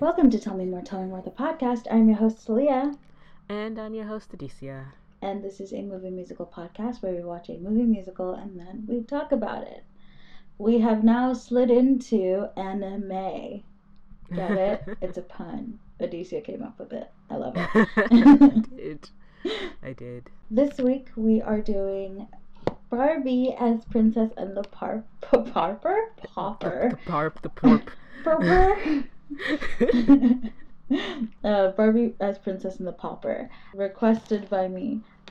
Welcome to Tell Me More, Tell Me More, the podcast. I'm your host, Leah, And I'm your host, Adicia. and this is a movie musical podcast where we watch a movie musical and then we talk about it. We have now slid into anime. Get it? it's a pun. Adicia came up with it. I love it. I did. I did. This week we are doing Barbie as Princess and the Par- P- Parper? Popper. The parp, the porp. Purper. uh, Barbie as Princess and the Pauper, requested by me.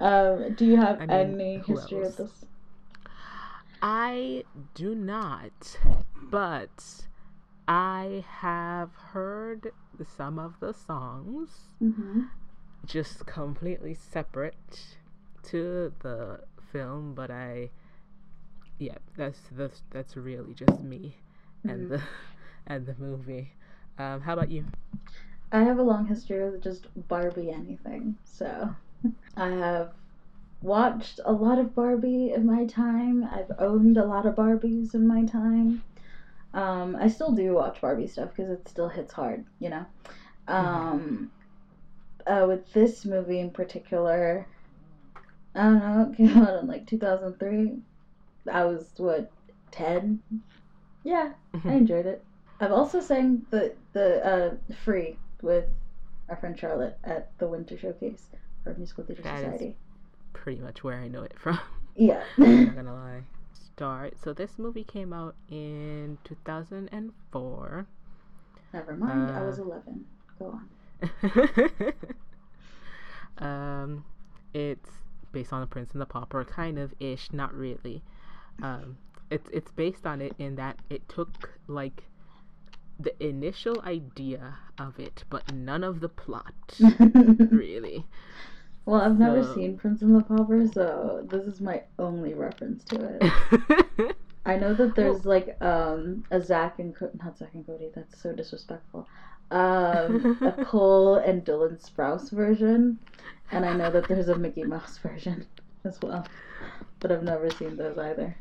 Um, do you have I mean, any history else? of this? I do not, but I have heard some of the songs Mm-hmm. just completely separate to the film, but I, yeah, that's that's that's really just me and Mhm. the and the movie. Um, how about you? I have a long history with just Barbie anything, so I have watched a lot of Barbie in my time. I've owned a lot of Barbies in my time. Um, I still do watch Barbie stuff because it still hits hard, you know. Um, uh, with this movie in particular, I don't know, it came out in like 2003. I was, what, 10? Yeah, I enjoyed it. I've also sang the, the uh, Free with our friend Charlotte at the Winter Showcase for Musical Theater That Society. Pretty much where I know it from. Yeah. I'm not gonna lie. Start. So this movie came out in 2004. Never mind, I Uh, was 11. Go on. um, it's based on the Prince and the Pauper, kind of ish, not really. Um, it's it's based on it in that it took like the initial idea of it, but none of the plot, really. well, I've never So- seen Prince and the Pauper, so this is my only reference to it. I know that there's like um a Zach and Co- not Zach and Cody. That's so disrespectful. Um, a Cole and Dylan Sprouse version, and I know that there's a Mickey Mouse version as well, but I've never seen those either.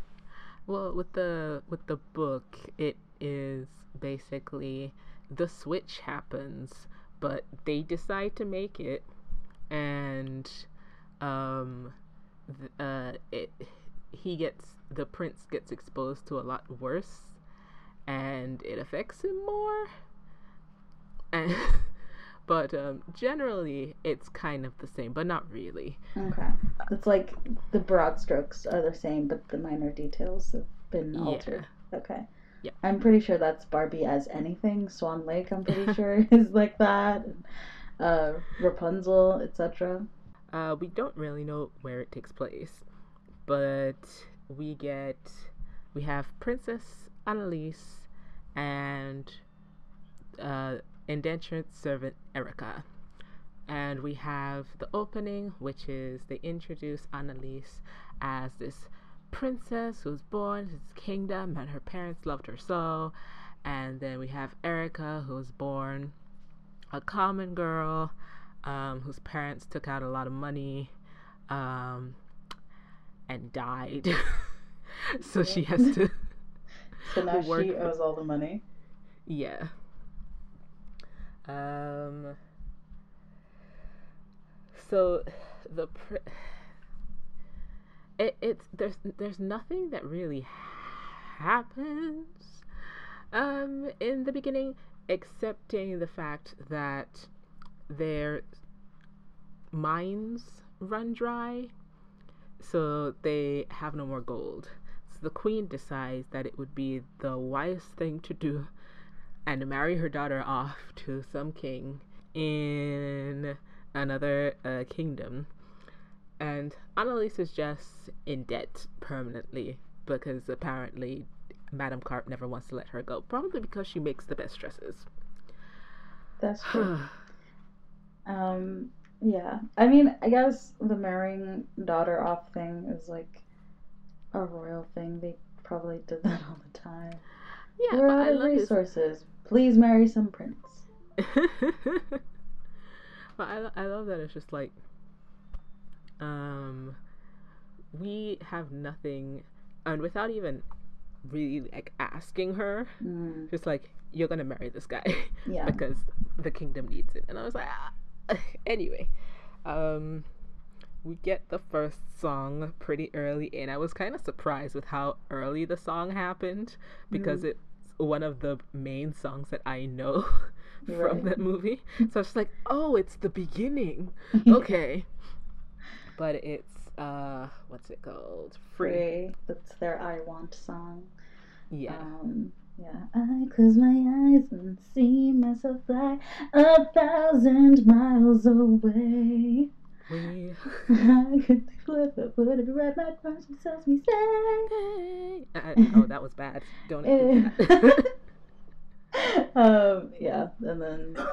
Well, with the with the book, it is basically the switch happens, but they decide to make it, and um, th- uh, it he gets the prince gets exposed to a lot worse, and it affects him more. And but um, generally, it's kind of the same, but not really. Okay, it's like the broad strokes are the same, but the minor details have been Yeah. altered. Okay. Yeah. I'm pretty sure that's Barbie as anything. Swan Lake, I'm pretty sure is like that. Uh, Rapunzel, etc. Uh, we don't really know where it takes place, but we get we have Princess Anneliese and uh, indentured servant Erika, and we have the opening, which is they introduce Anneliese as this princess who was born in this kingdom, and her parents loved her so. And then we have Erika, who was born a common girl um, whose parents took out a lot of money um, and died. so she has to, So now Work- she owes all the money. yeah. Um, so the pr- it, it's there's there's nothing that really happens um in the beginning excepting the fact that their mines run dry so they have no more gold. So the queen decides that it would be the wisest thing to do and marry her daughter off to some king in another uh, kingdom and Anneliese is just in debt permanently because apparently Madame Carp never wants to let her go. Probably because she makes the best dresses. That's true. um, yeah. I mean, I guess the marrying daughter off thing is like a royal thing. They probably did that all the time. yeah, We're but out I of love this. resources. Please marry some prince. but I, I love that it's just like, um, we have nothing, and without even really like asking her, Mm, just like you're gonna marry this guy yeah. because the kingdom needs it. And I was like, ah. anyway, um, we get the first song pretty early, and I was kind of surprised with how early the song happened because it's one of the main songs that I know from Right. that movie. So I was just like, oh, it's the beginning. Okay. But it's uh, what's it called? Free. Free. That's their I Want song. Yeah. Um, yeah. I close my eyes and see myself fly a thousand miles away. We. I could flip it, put it right back, cross tells me say. Uh, oh, that was bad. Don't include that. um, yeah, and then da,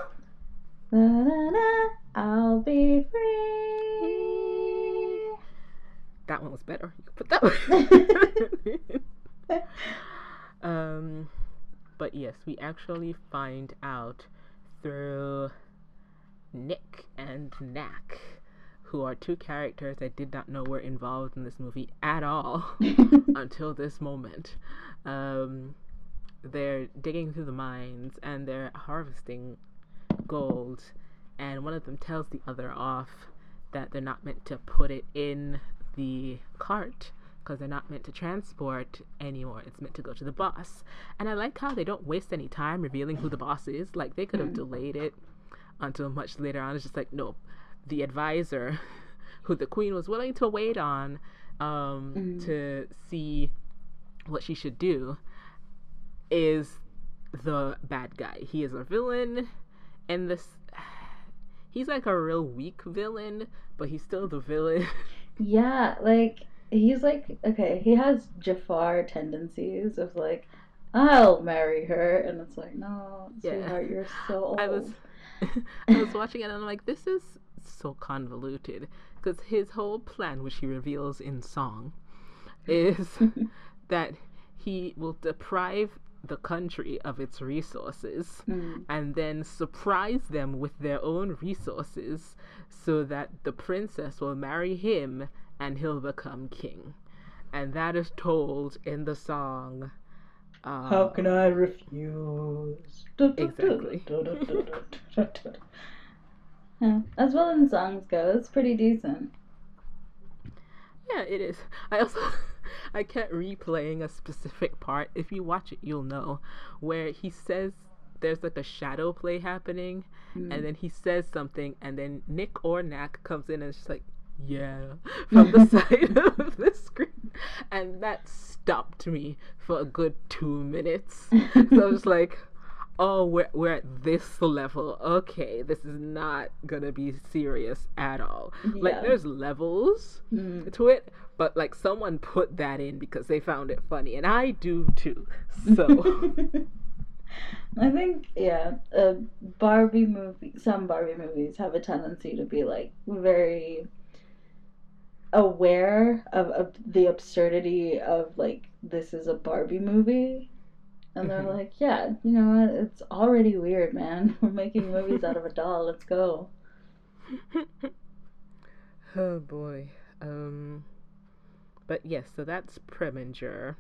da, da, I'll be free. That one was better. You put that one. um, but yes, we actually find out through Nick and Nack, who are two characters I did not know were involved in this movie at all until this moment. Um, they're digging through the mines and they're harvesting gold, and one of them tells the other off that they're not meant to put it in the cart because they're not meant to transport anymore. It's meant to go to the boss. And I like how they don't waste any time revealing who the boss is. Like they could have Mm. delayed it until much later on. It's just like, nope, the advisor who the queen was willing to wait on um, Mm. to see what she should do is the bad guy. He is a villain, and this he's like a real weak villain, but he's still the villain. Yeah, like he's like okay, he has Jafar tendencies of like, I'll marry her, and it's like, no, Yeah. sweetheart, you're so old. I was I was watching it and I'm like, this is so convoluted because his whole plan, which he reveals in song, is that he will deprive the country of its resources Mm, and then surprise them with their own resources so that the princess will marry him and he'll become king. And that is told in the song. Uh, How can I refuse? Exactly. yeah, as well as songs go, it's pretty decent. Yeah, it is. I also I kept replaying a specific part. If you watch it, you'll know where he says there's like a shadow play happening, Mm. and then he says something, and then Nick or Nack comes in and just like, yeah, from the side of the screen, and that stopped me for a good two minutes. so I was like. Oh, we're, we're at this level. Okay, this is not gonna be serious at all. Like, there's levels, Mm. to it, but like someone put that in because they found it funny, and I do too. So I think yeah, uh, Barbie movie. Some Barbie movies have a tendency to be like very aware of, of the absurdity of like this is a Barbie movie, and they're like, yeah, you know what? It's already weird, man. We're making movies out of a doll. Let's go. oh boy. Um but yes, so that's Preminger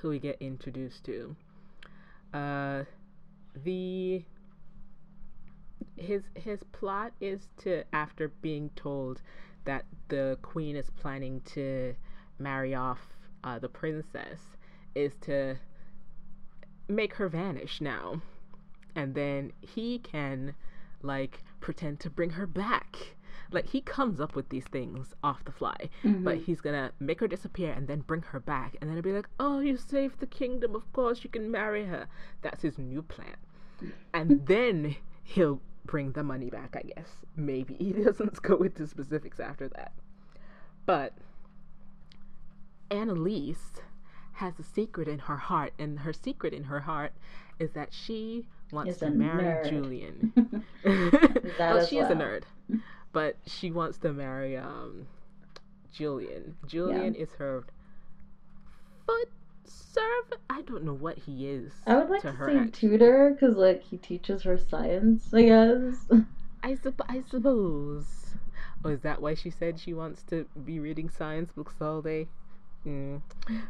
who we get introduced to. Uh the his his plot is to after being told that the queen is planning to marry off uh, the princess is to make her vanish now. And then he can like pretend to bring her back. Like he comes up with these things off the fly but Mhm. he's gonna make her disappear and then bring her back. And then it'll be like oh you saved the kingdom. Of course you can marry her. That's his new plan. And then he'll bring the money back i guess. Maybe. He doesn't go into specifics after that. But anneliese has a secret in her heart and her secret in her heart is that she wants to marry nerd. julian well, she is a nerd, but she wants to marry um Julian. Julian is her foot servant. I don't know what he is. I would like to to, her say act- tutor because like he teaches her science. I guess. I, sup- I suppose. Oh, is that why she said she wants to be reading science books all day? Mm.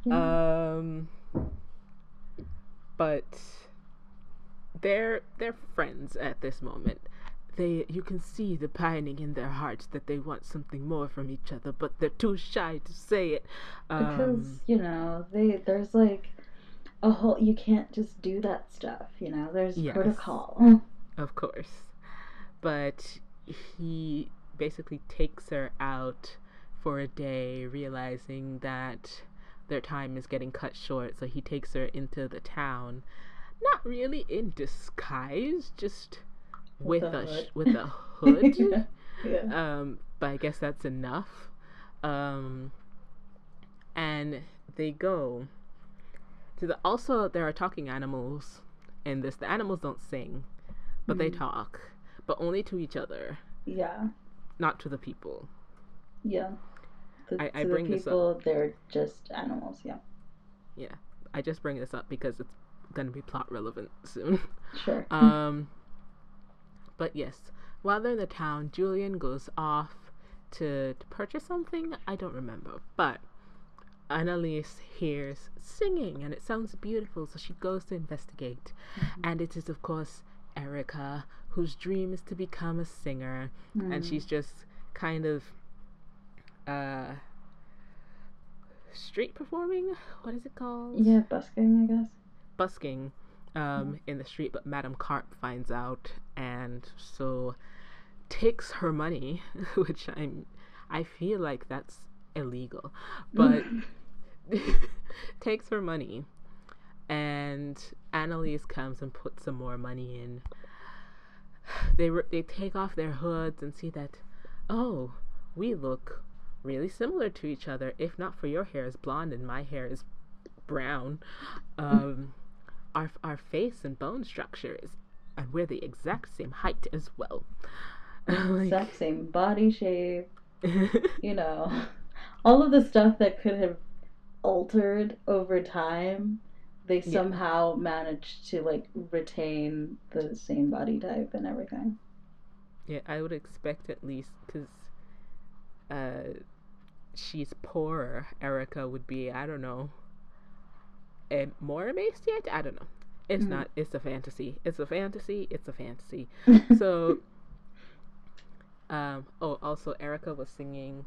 Yeah. Um. but they're they're friends at this moment. They you can see the pining in their hearts that they want something more from each other, but they're too shy to say it. because Um, you know they there's like a whole you can't just do that stuff you know there's Yes. protocol of course. But he basically takes her out for a day, realizing that their time is getting cut short. So he takes her into the town, not really in disguise, just with, With a hood. with a hood. yeah. yeah. um, but I guess that's enough. Um, and they go to the. Also, there are talking animals in this. The animals don't sing, but they Mhm. talk, but only to each other, yeah not to the people. yeah The- I- I to bring the this up- people they're just animals yeah Yeah, I just bring this up because it's gonna be plot relevant soon. sure Um, but yes, while they're in the town, Julian goes off to, to purchase something. I don't remember, but Anneliese hears singing and it sounds beautiful, so she goes to investigate. And it is, of course, Erika, whose dream is to become a singer, and Mm. she's just kind of uh street performing. What is it called? yeah busking i guess busking um, in the street, but Madame Carp finds out and so takes her money, which I'm I feel like that's illegal, but takes her money, and Anneliese comes and puts some more money in. They re- they take off their hoods and see that, oh, we look really similar to each other. If not for your hair is blonde and my hair is brown, um, our our face and bone structure is, and we're the exact same height as well. Like- exact same body shape you know all of the stuff that could have altered over time they Yeah. somehow managed to like retain the same body type and everything Yeah, I would expect at least because uh, she's poorer. Erika would be, I don't know, and more emaciated. I don't know. It's Mhm. not. It's a fantasy. It's a fantasy. It's a fantasy. so, um. Oh, also, Erika was singing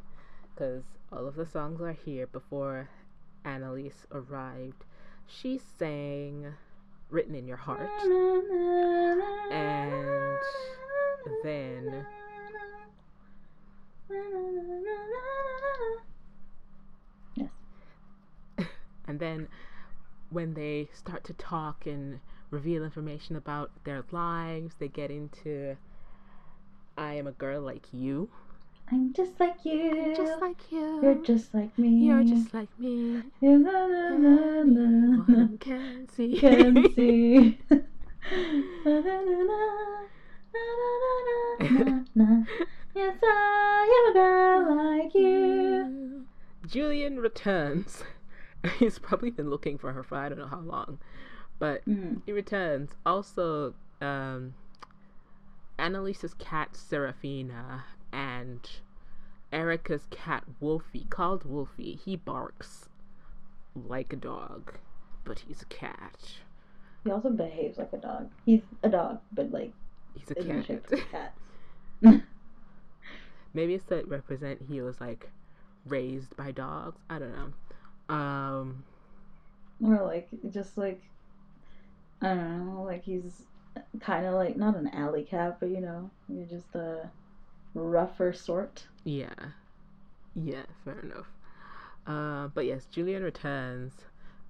because all of the songs are here before Anneliese arrived. She sang "Written in Your Heart." And then yes And then when they start to talk and reveal information about their lives, they get into I am a girl like you. i'm just like you Just like you. you're just like me You're just like me. La la la la la. One can see. can see. Na, na, na, na, na, na, na. Yes, I am a girl like you. Julian returns. He's probably been looking for her for I don't know how long. But Mm. he returns. Also, um, Anneliese's cat Serafina and Erika's cat Wolfie, called Wolfie, he barks like a dog, but he's a cat. He also behaves like a dog. He's a dog, but like He's a cat. a cat. Maybe it's to represent he was like raised by dogs. I don't know. Um, or like just like I don't know, like he's kind of like not an alley cat, but you know, you're just a rougher sort. yeah, yeah, fair enough. Uh, but yes, Julian returns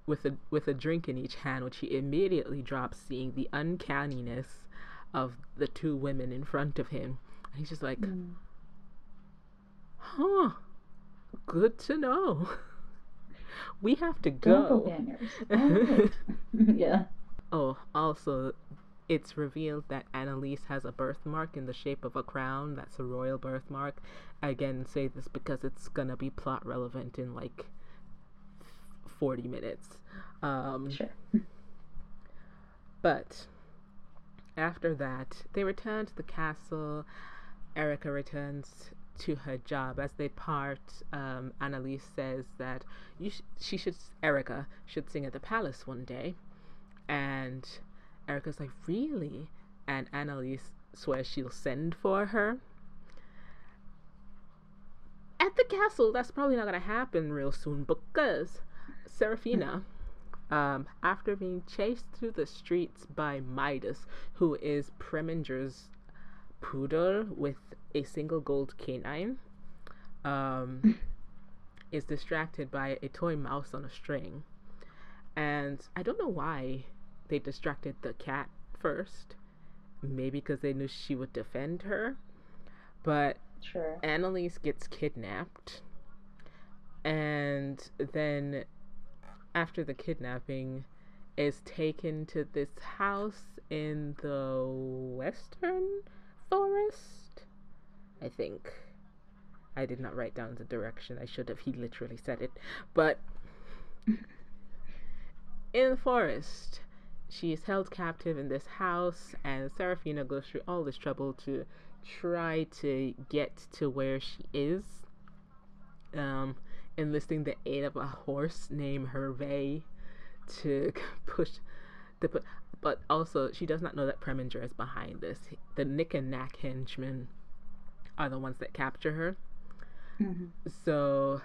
with a with a drink in each hand, which he immediately drops, seeing the uncanniness of the two women in front of him. And he's just like, Mm. "Huh, good to know. we have to go." Alright. yeah. Oh, also, it's revealed that Anneliese has a birthmark in the shape of a crown. That's a royal birthmark. I again say this because it's gonna be plot relevant in like 40 minutes. Um, Sure. but after that, they return to the castle. Erika returns to her job. As they part, um, Anneliese says that sh- she should Erika should sing at the palace one day. And Erika's like, Really? And Anneliese swears she'll send for her. At the castle, that's probably not going to happen real soon because Serafina, um, after being chased through the streets by Midas, who is Preminger's poodle with a single gold canine, um, is distracted by a toy mouse on a string. And I don't know why they distracted the cat first. Maybe because they knew she would defend her. But Sure. Anneliese gets kidnapped. And then, after the kidnapping, is taken to this house in the western forest. I think. I did not write down the direction. I should have. He literally said it. But in the forest, she is held captive in this house, and Serafina goes through all this trouble to try to get to where she is. Um, enlisting the aid of a horse named Hervé to push the. But also, she does not know that Preminger is behind this. The Nick and Nack henchmen are the ones that capture her. hmm So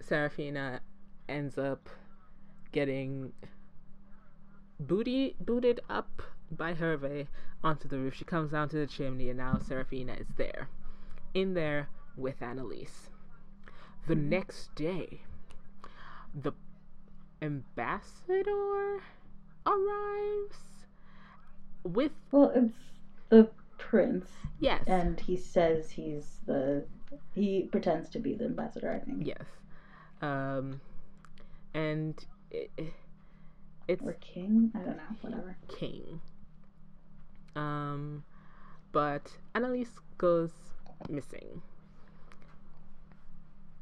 Serafina ends up getting booty booted up by Hervé onto the roof. She comes down to the chimney, and now Serafina is there, in there with Anneliese. The Mhm. next day, the ambassador arrives with Well, it's the prince, yes, and he says he's the. He pretends to be the ambassador. I think. yes, um, and it, it's Or king. I don't know. Whatever. king. Um, but Anneliese goes missing.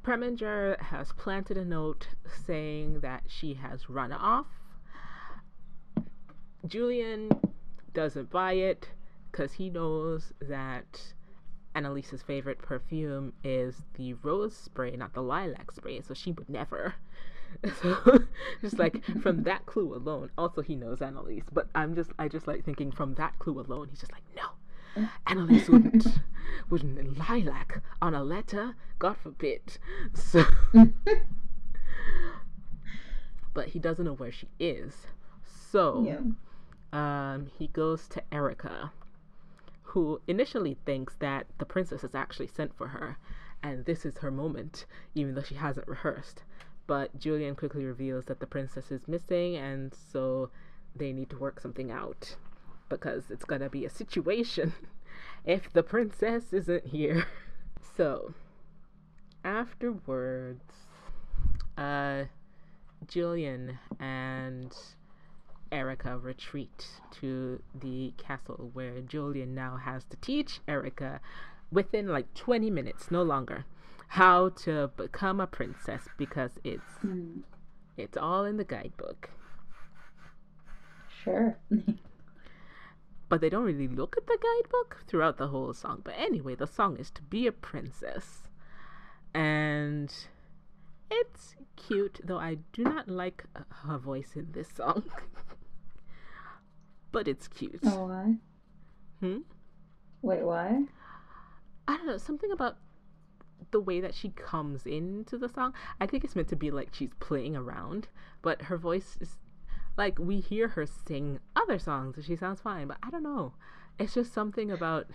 Preminger has planted a note saying that she has run off. Julian doesn't buy it because he knows that Anneliese's favorite perfume is the rose spray, not the lilac spray, so she would never. So just like from that clue alone, also he knows Anneliese, but I'm just I just like thinking from that clue alone, he's just like, no, Anneliese wouldn't wouldn't lilac on a letter, God forbid. So but he doesn't know where she is. So Yeah. Um, he goes to Erika, who initially thinks that the princess is actually sent for her, and this is her moment, even though she hasn't rehearsed. But Julian quickly reveals that the princess is missing, and so they need to work something out because it's gonna be a situation if the princess isn't here. So, afterwards, uh, Julian and Erika retreat to the castle where Julian now has to teach Erika within like 20 minutes, no longer, how to become a princess because it's Hmm. it's all in the guidebook. Sure. But they don't really look at the guidebook throughout the whole song. But anyway, the song is to be a princess. And it's cute, though I do not like her voice in this song. but it's cute. oh, why? Hmm? Wait, why? I don't know, something about the way that she comes into the song. I think it's meant to be like she's playing around, but her voice is like we hear her sing other songs and she sounds fine, but I don't know. It's just something about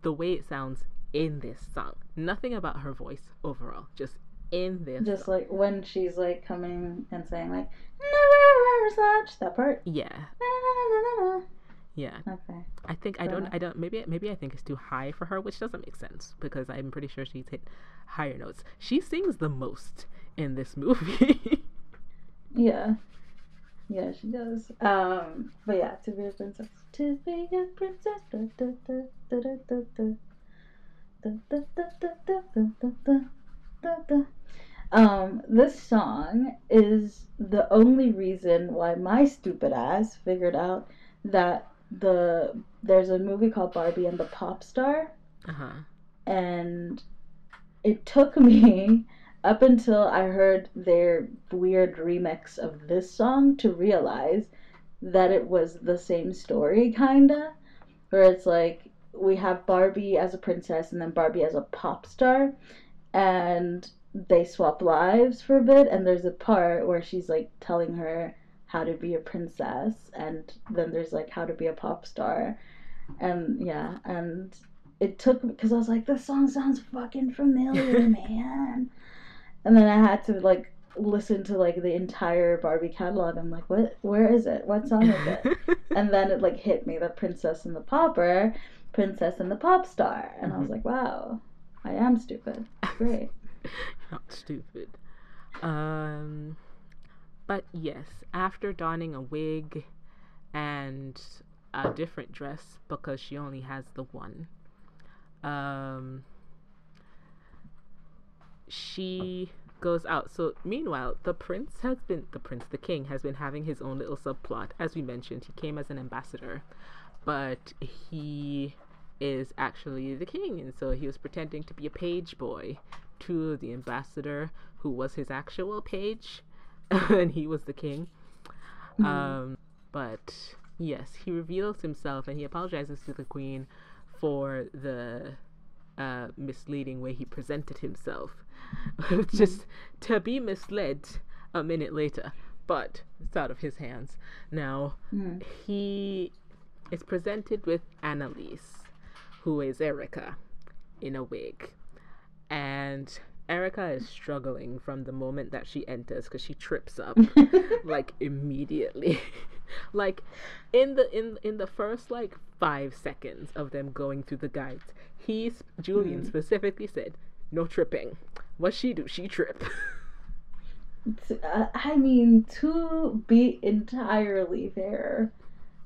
the way it sounds in this song. Nothing about her voice overall, just in this. Just song. like when she's like coming and saying like never ever such that part. yeah, na, na, na, yeah. Okay. I think I don't. I don't maybe maybe I think it's too high for her, which doesn't make sense because I'm pretty sure she's hit higher notes. She sings the most in this movie. Yeah. Yeah, she does. Um, but yeah, to be a princess. To be a princess. Um, this song is the only reason why my stupid ass figured out that the there's a movie called Barbie and the Pop Star. Uh-huh. And it took me up until I heard their weird remix of this song to realize that it was the same story, kinda. Where it's like we have Barbie as a princess and then Barbie as a pop star. And they swap lives for a bit. And there's a part where she's like telling her how to be a princess, and then there's like how to be a pop star, and yeah, and it took because I was like, this song sounds fucking familiar, man. And then I had to like listen to like the entire Barbie catalog. I'm like, what? Where is it? What song is it? and then it like hit me, the Princess and the Pauper, Princess and the Pop Star, and I was mm-hmm. like, wow, I am stupid. Great. Not stupid. Um, but yes, after donning a wig and a different dress because she only has the one. Um, she goes out. So meanwhile, the prince has been the prince, the king has been having his own little subplot. As we mentioned, he came as an ambassador, but he is actually the king, and so he was pretending to be a page boy to the ambassador, who was his actual page, and he was the king. Mm-hmm. Um, but yes, he reveals himself and he apologizes to the queen for the uh, misleading way he presented himself. Just to be misled a minute later, but it's out of his hands. Now, mm. he is presented with Anneliese, who is Erika in a wig. And Erika is struggling from the moment that she enters because she trips up like immediately. like in the in in the first like five seconds of them going through the guides, he's Julian mm. specifically said, "No tripping." What she do? She trip. uh, I mean, to be entirely fair,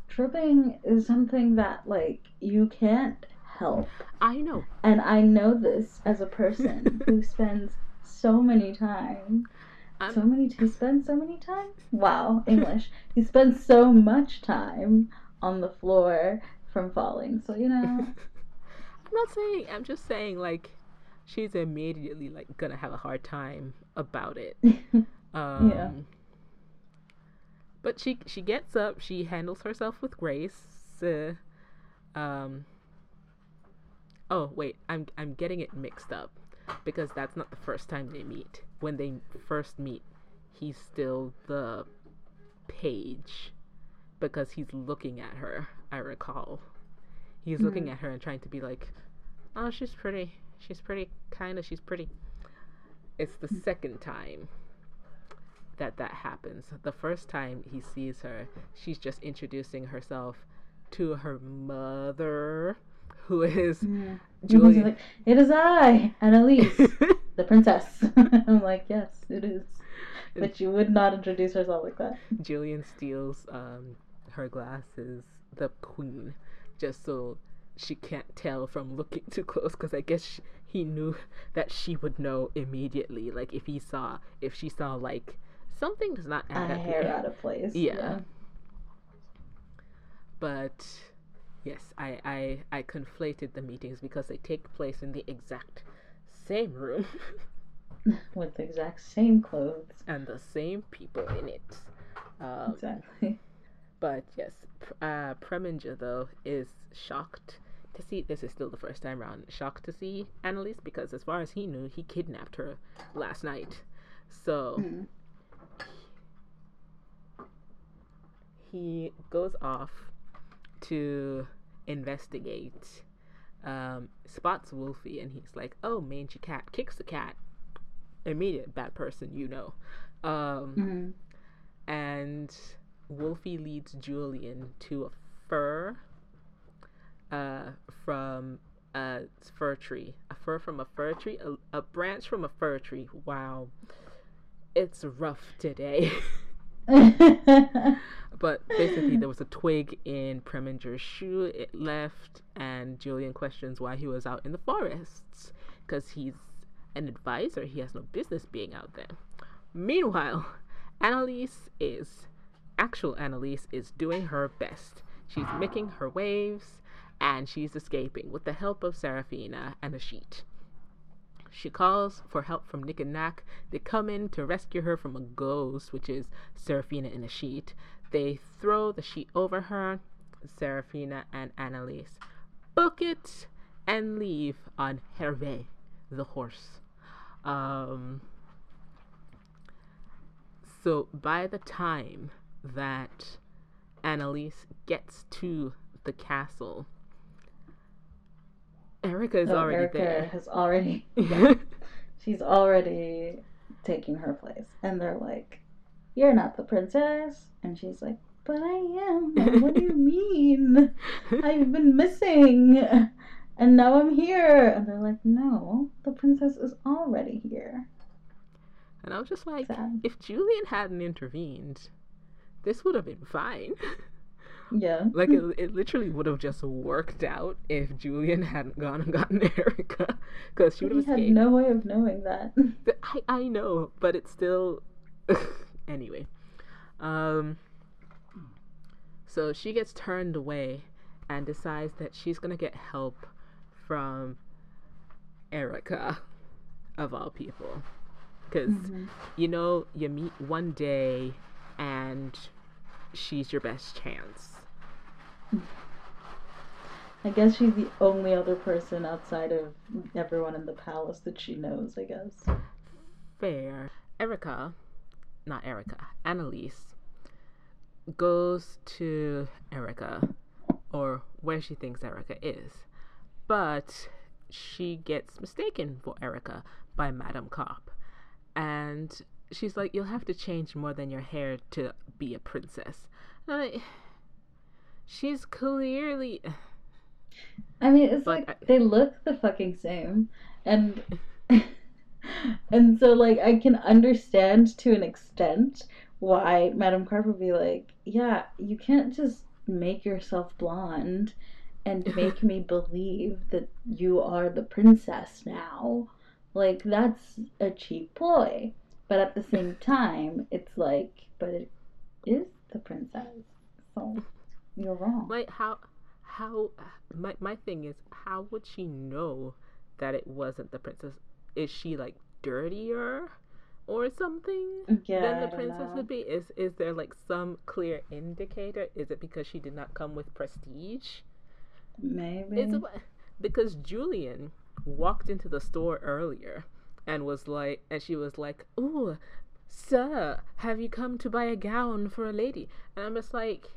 tripping is something that like you can't help. I know. And I know this as a person who spends so many time I'm... so many he spends so many time? Wow english. He spends so much time on the floor from falling. So you know. I'm not saying i'm just saying like she's immediately like gonna have a hard time about it. Um yeah. but she she gets up. She handles herself with grace. Uh, um Oh wait, I'm I'm getting it mixed up because that's not the first time they meet. When they first meet, he's still the page because he's looking at her. I recall. He's mm-hmm. looking at her and trying to be like, "Oh, she's pretty. She's pretty. Kinda. She's pretty." It's the mm. second time that that happens. The first time he sees her, she's just introducing herself to her mother who is mm. Julian. Like, it is I, Anneliese, the princess. I'm like, yes, it is. But you would not introduce herself like that. Julian steals um, her glasses, the queen, just so she can't tell from looking too close because I guess she, he knew that she would know immediately. Like if he saw, if she saw like something does not add a hair out of place. Yeah. yeah. But Yes, I, I, I conflated the meetings because they take place in the exact same room. With the exact same clothes. And the same people in it. Um, exactly. But yes, uh, Preminger, though, is shocked to see this is still the first time around shocked to see Anneliese because as far as he knew he kidnapped her last night so mm. he goes off to investigate, um, spots Wolfie and he's like, "Oh, mangy cat kicks the cat." Immediate bad person, you know. Um, mm-hmm. And Wolfie leads Julian to a fir uh, from a fir tree, a fir from a fir tree, a, a branch from a fir tree. Wow, it's rough today. but basically, there was a twig in Preminger's shoe. It left, and Julian questions why he was out in the forests because he's an advisor. He has no business being out there. Meanwhile, Anneliese is actual Anneliese is doing her best. She's making her waves and she's escaping with the help of Serafina and a sheet. She calls for help from Nick and Nack. They come in to rescue her from a ghost, which is Serafina in a sheet. They throw the sheet over her, Serafina and Anneliese. Book it and leave on Hervé, the horse. Um, so by the time that Anneliese gets to the castle, Erika is Oh, already Erika there. has already she's already taking her place. And they're like, You're not the princess and she's like, But I am. Like, what do you mean? I've been missing and now I'm here and they're like, No, the princess is already here. and I was just like, Sad. if Julian hadn't intervened, this would have been fine. Yeah. Like it, it literally would have just worked out if Julian hadn't gone and gotten Erika, because she would have had no way of knowing that. I I know, but it's still anyway. Um. So she gets turned away and decides that she's gonna get help from Erika, of all people, because Mhm. you know you meet one day and she's your best chance. I guess she's the only other person outside of everyone in the palace that she knows, I guess. fair. Erika, not Erika, Anneliese goes to Erika, or where she thinks Erika is, but she gets mistaken for Erika by Madame Carp. And she's like, You'll have to change more than your hair to be a princess. And I'm like, she's clearly. I mean, it's But like I- they look the fucking same, and and so like I can understand to an extent why Madame Carp would be like, yeah, you can't just make yourself blonde and make me believe that you are the princess now. Like that's a cheap ploy, but at the same time, it's like, but it is the princess, so you're wrong. Like how how my my thing is how would she know that it wasn't the princess? Is she like dirtier or something Yeah, than the princess would be? Is is there like some clear indicator? Is it because she did not come with prestige? Maybe. It's because Julian walked into the store earlier and was like, and she was like, "Ooh, sir, have you come to buy a gown for a lady?" And I'm just like,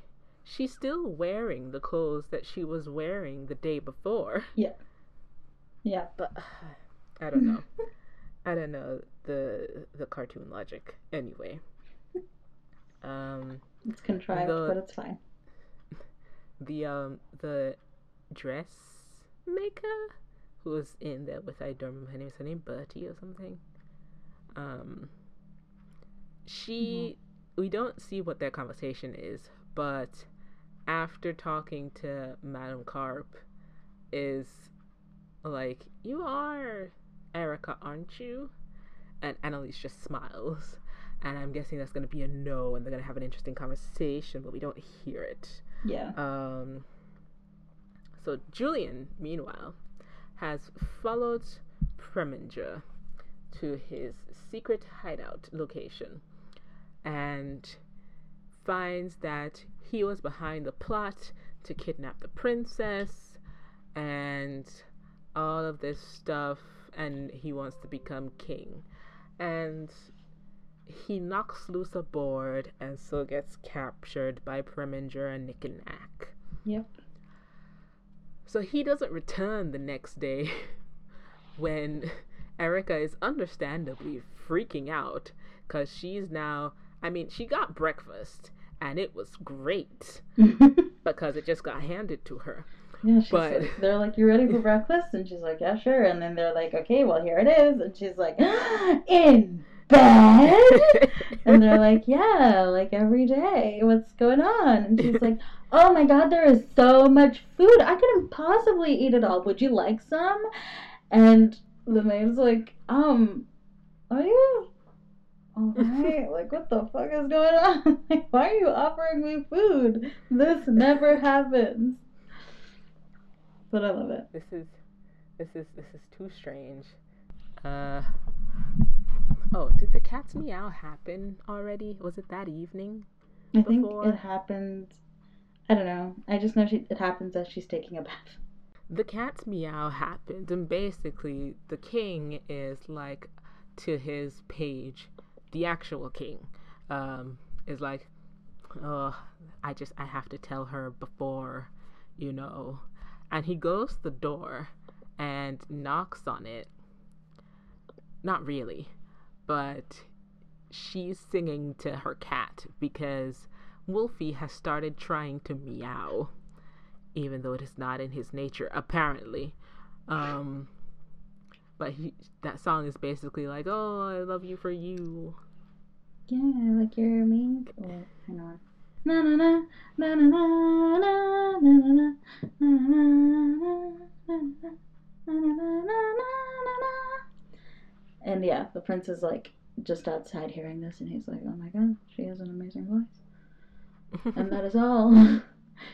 she's still wearing the clothes that she was wearing the day before. Yeah. Yeah. But uh, I don't know. I don't know the the cartoon logic. Anyway, um, It's contrived, The- but it's fine. the um the dressmaker who was in there with I don't remember her name. Is her name Bertie or something? Um, she we don't see what their conversation is, but after talking to Madame Carp, is like you are Erika, aren't you? And Anneliese just smiles. And I'm guessing that's going to be a no, and they're going to have an interesting conversation, but we don't hear it. Yeah. Um, so Julian, meanwhile, has followed Preminger to his secret hideout location and finds that he was behind the plot to kidnap the princess and all of this stuff and he wants to become king and he knocks loose a board and so gets captured by Preminger and Nick and Yep. So he doesn't return the next day when Erika is understandably freaking out because she's now, I mean, she got breakfast and it was great because it just got handed to her. Yeah, she's But- like, they're like, "You ready for breakfast?" And she's like, "Yeah, sure." And then they're like, "Okay, well, here it is." And she's like, "In bed?" And they're like, "Yeah, like every day. What's going on?" And she's like, "Oh my God, there is so much food. I couldn't possibly eat it all. Would you like some?" And the maid's like, "Um, are you all right? like, what the fuck is going on? Like, why are you offering me food? This never happens." But I love it. this is this is this is too strange. Uh oh, did the cat's meow happen already? Was it that evening? I think Before- it happened. I don't know. I just know she, it happens as she's taking a bath. the cat's meow happened and basically the king is like to his page the actual king um is like oh i just i have to tell her before you know and he goes to the door and knocks on it not really but she's singing to her cat because wolfie has started trying to meow even though it is not in his nature apparently um but he, that song is basically like oh i love you for you Yeah, like you're. Oh, hang on. Na na na na na na na na na na na and yeah, the prince is like just outside hearing this, and he's like, "Oh my god, she has an amazing voice." And that is all.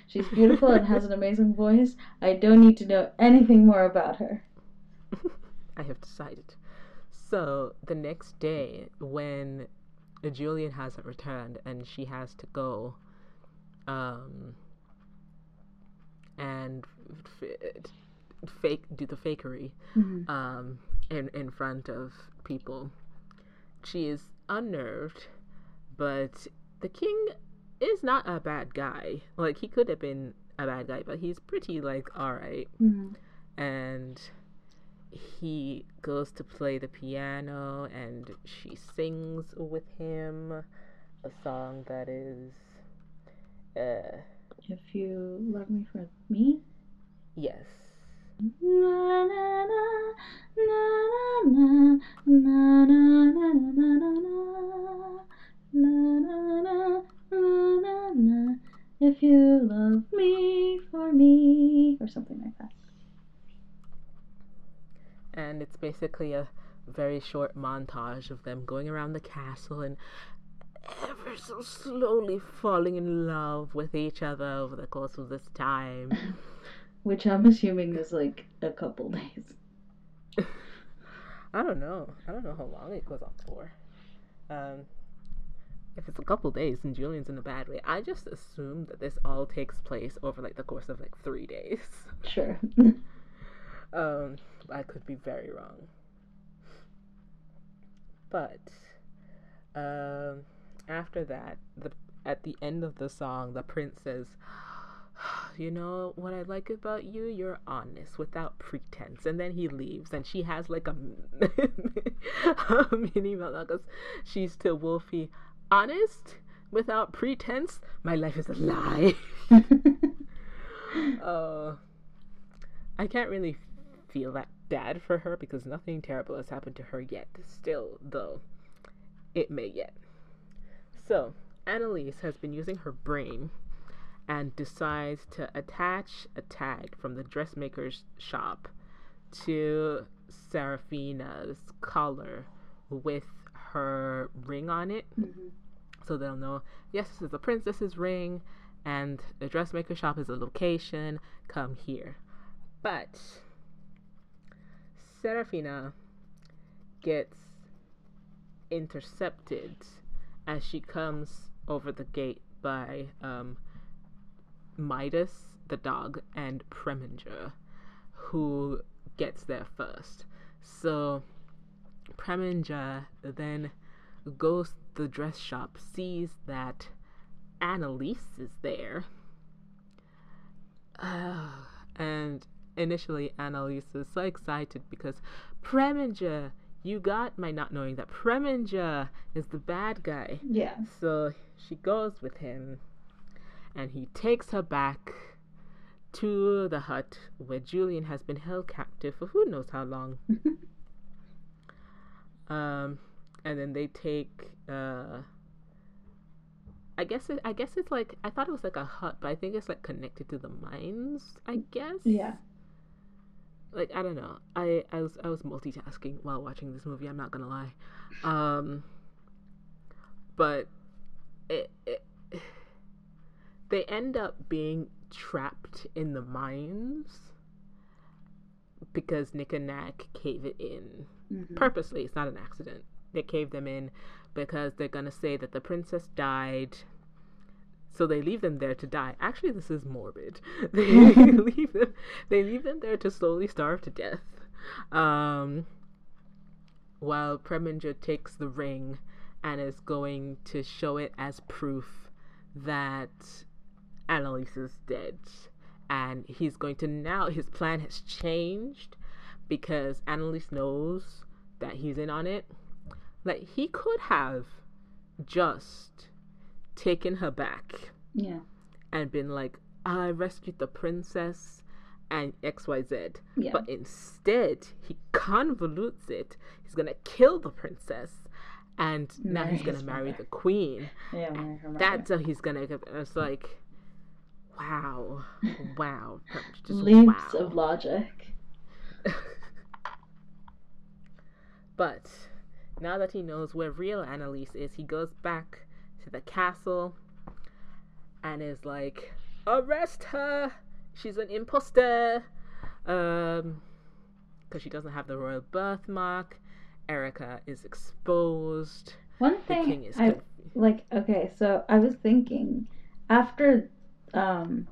She's beautiful and has an amazing voice. I don't need to know anything more about her. I have decided. So the next day, when Julian hasn't returned and she has to go, um, and f- fake do the fakery, Mhm. um, in in front of people, she is unnerved, but the king is not a bad guy. Like he could have been a bad guy, but he's pretty like all right Mhm. and he goes to play the piano and she sings with him a song that is uh, if you love me for me yes na, na, na, if you love me for me or something like that and it's basically a very short montage of them going around the castle and ever so slowly falling in love with each other over the course of this time Which I'm assuming is like a couple days. I don't know. I don't know how long it goes on for. Um, if it's a couple days and Julian's in a bad way, I just assume that this all takes place over like the course of like three days. Sure. Um, I could be very wrong. But um, after that, the at the end of the song, the prince says, "You know what I like about you? You're honest without pretense." And then he leaves, and she has like a, a mini meltdown she's to Wolfie, honest without pretense. My life is a lie. uh, I can't really feel that bad for her because nothing terrible has happened to her yet. Still, though, it may yet. So, Anneliese has been using her brain and decides to attach a tag from the dressmaker's shop to Serafina's collar with her ring on it Mhm. so they'll know yes this is the princess's ring and the dressmaker shop is a location come here but Serafina gets intercepted as she comes over the gate by um, Midas the dog and Preminger who gets there first so Preminger then goes to the dress shop, sees that Anneliese is there. Uh, and initially, Anneliese is so excited because Preminger, you got my not knowing that Preminger is the bad guy. Yeah. So she goes with him, and he takes her back to the hut where Julian has been held captive for who knows how long. um, and then they take. Uh, I guess it, I guess it's like I thought it was like a hut, but I think it's like connected to the mines. I guess. Yeah. Like I don't know. I I was I was multitasking while watching this movie. I'm not gonna lie. Um. But it, it they end up being trapped in the mines because Nick and Nack cave it in Mhm. purposely. It's not an accident. They cave them in because they're gonna say that the princess died. So they leave them there to die. Actually, this is morbid. They leave them. They leave them there to slowly starve to death. Um, while Preminger takes the ring and is going to show it as proof that Anneliese is dead. And he's going to now, his plan has changed because Anneliese knows that he's in on it. Like, he could have just taken her back Yeah. and been like, I rescued the princess and XYZ. Yeah. But instead, he convolutes it. He's gonna kill the princess, and now Marry he's gonna marry mother. the queen. yeah. marry her mother. That's how he's gonna. get- It's like, wow, wow, just leaps wow. of logic. But now that he knows where real Anneliese is, he goes back to the castle and is like, "Arrest her! She's an imposter." Um, because she doesn't have the royal birthmark. Erika is exposed. One The thing king is I like. Okay, so I was thinking after um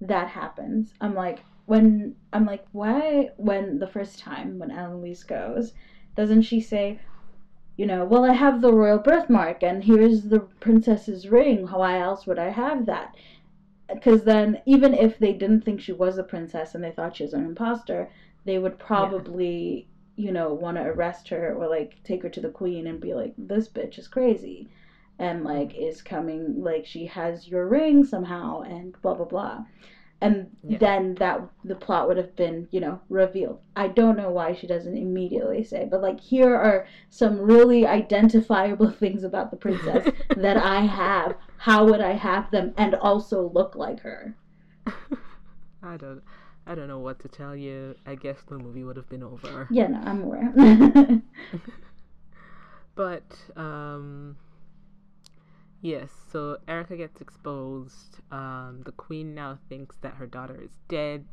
that happens, I'm like when I'm like why when the first time when Anneliese goes, doesn't she say, you know, well I have the royal birthmark and here's the princess's ring. Why else would I have that? Because then even if they didn't think she was a princess and they thought she was an imposter, they would probably you know, want to arrest her or like take her to the queen and be like, this bitch is crazy and like is coming, like she has your ring somehow and blah blah blah. And Yeah. then that the plot would have been, you know, revealed. I don't know why she doesn't immediately say, but like here are some really identifiable things about the princess that I have. How would I have them and also look like her? I don't. I don't know what to tell you. I guess the movie would have been over. Yeah, no, I'm aware. But um yes, so Erika gets exposed. Um the queen now thinks that her daughter is dead.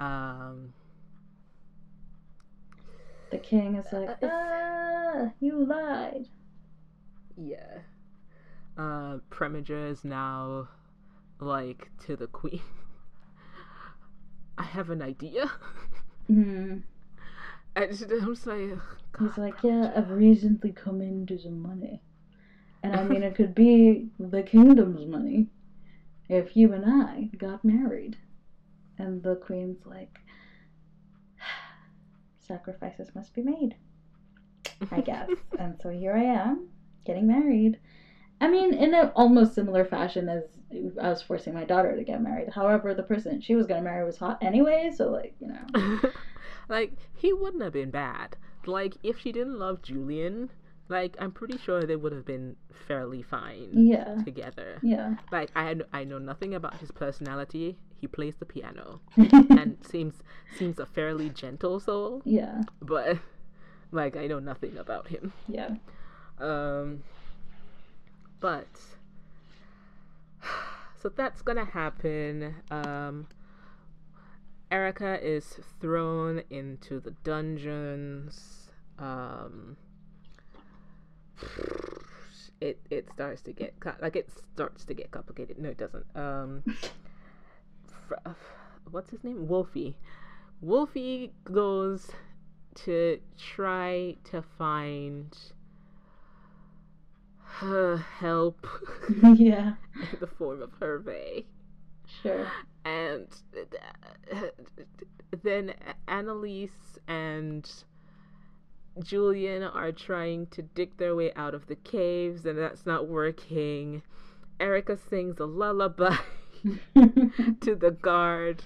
Um the king is like, Uh, ah, you lied. yeah. Uh Preminger is now like to the queen. I have an idea. Hmm. I just, I'm just like, He's like, yeah, I've recently come into some money. And I mean, it could be the kingdom's money if you and I got married. And the queen's like, sacrifices must be made, I guess. and so here I am, getting married. I mean, in an almost similar fashion as I was forcing my daughter to get married. However, the person she was going to marry was hot anyway, so, like, you know. like he wouldn't have been bad. Like if she didn't love Julian, like I'm pretty sure they would have been fairly fine Yeah. together. Yeah. Like I had, I know nothing about his personality. He plays the piano and seems seems a fairly gentle soul, yeah. but like I know nothing about him. Yeah. Um, but so that's gonna happen. Um, Erika is thrown into the dungeons. Um, it it starts to get like it starts to get complicated. No, it doesn't. Um, fr- what's his name? Wolfie. Wolfie goes to try to find her help yeah. in the form of Hervé. Sure. And then Anneliese and Julian are trying to dig their way out of the caves, and that's not working. Erika sings a lullaby to the guard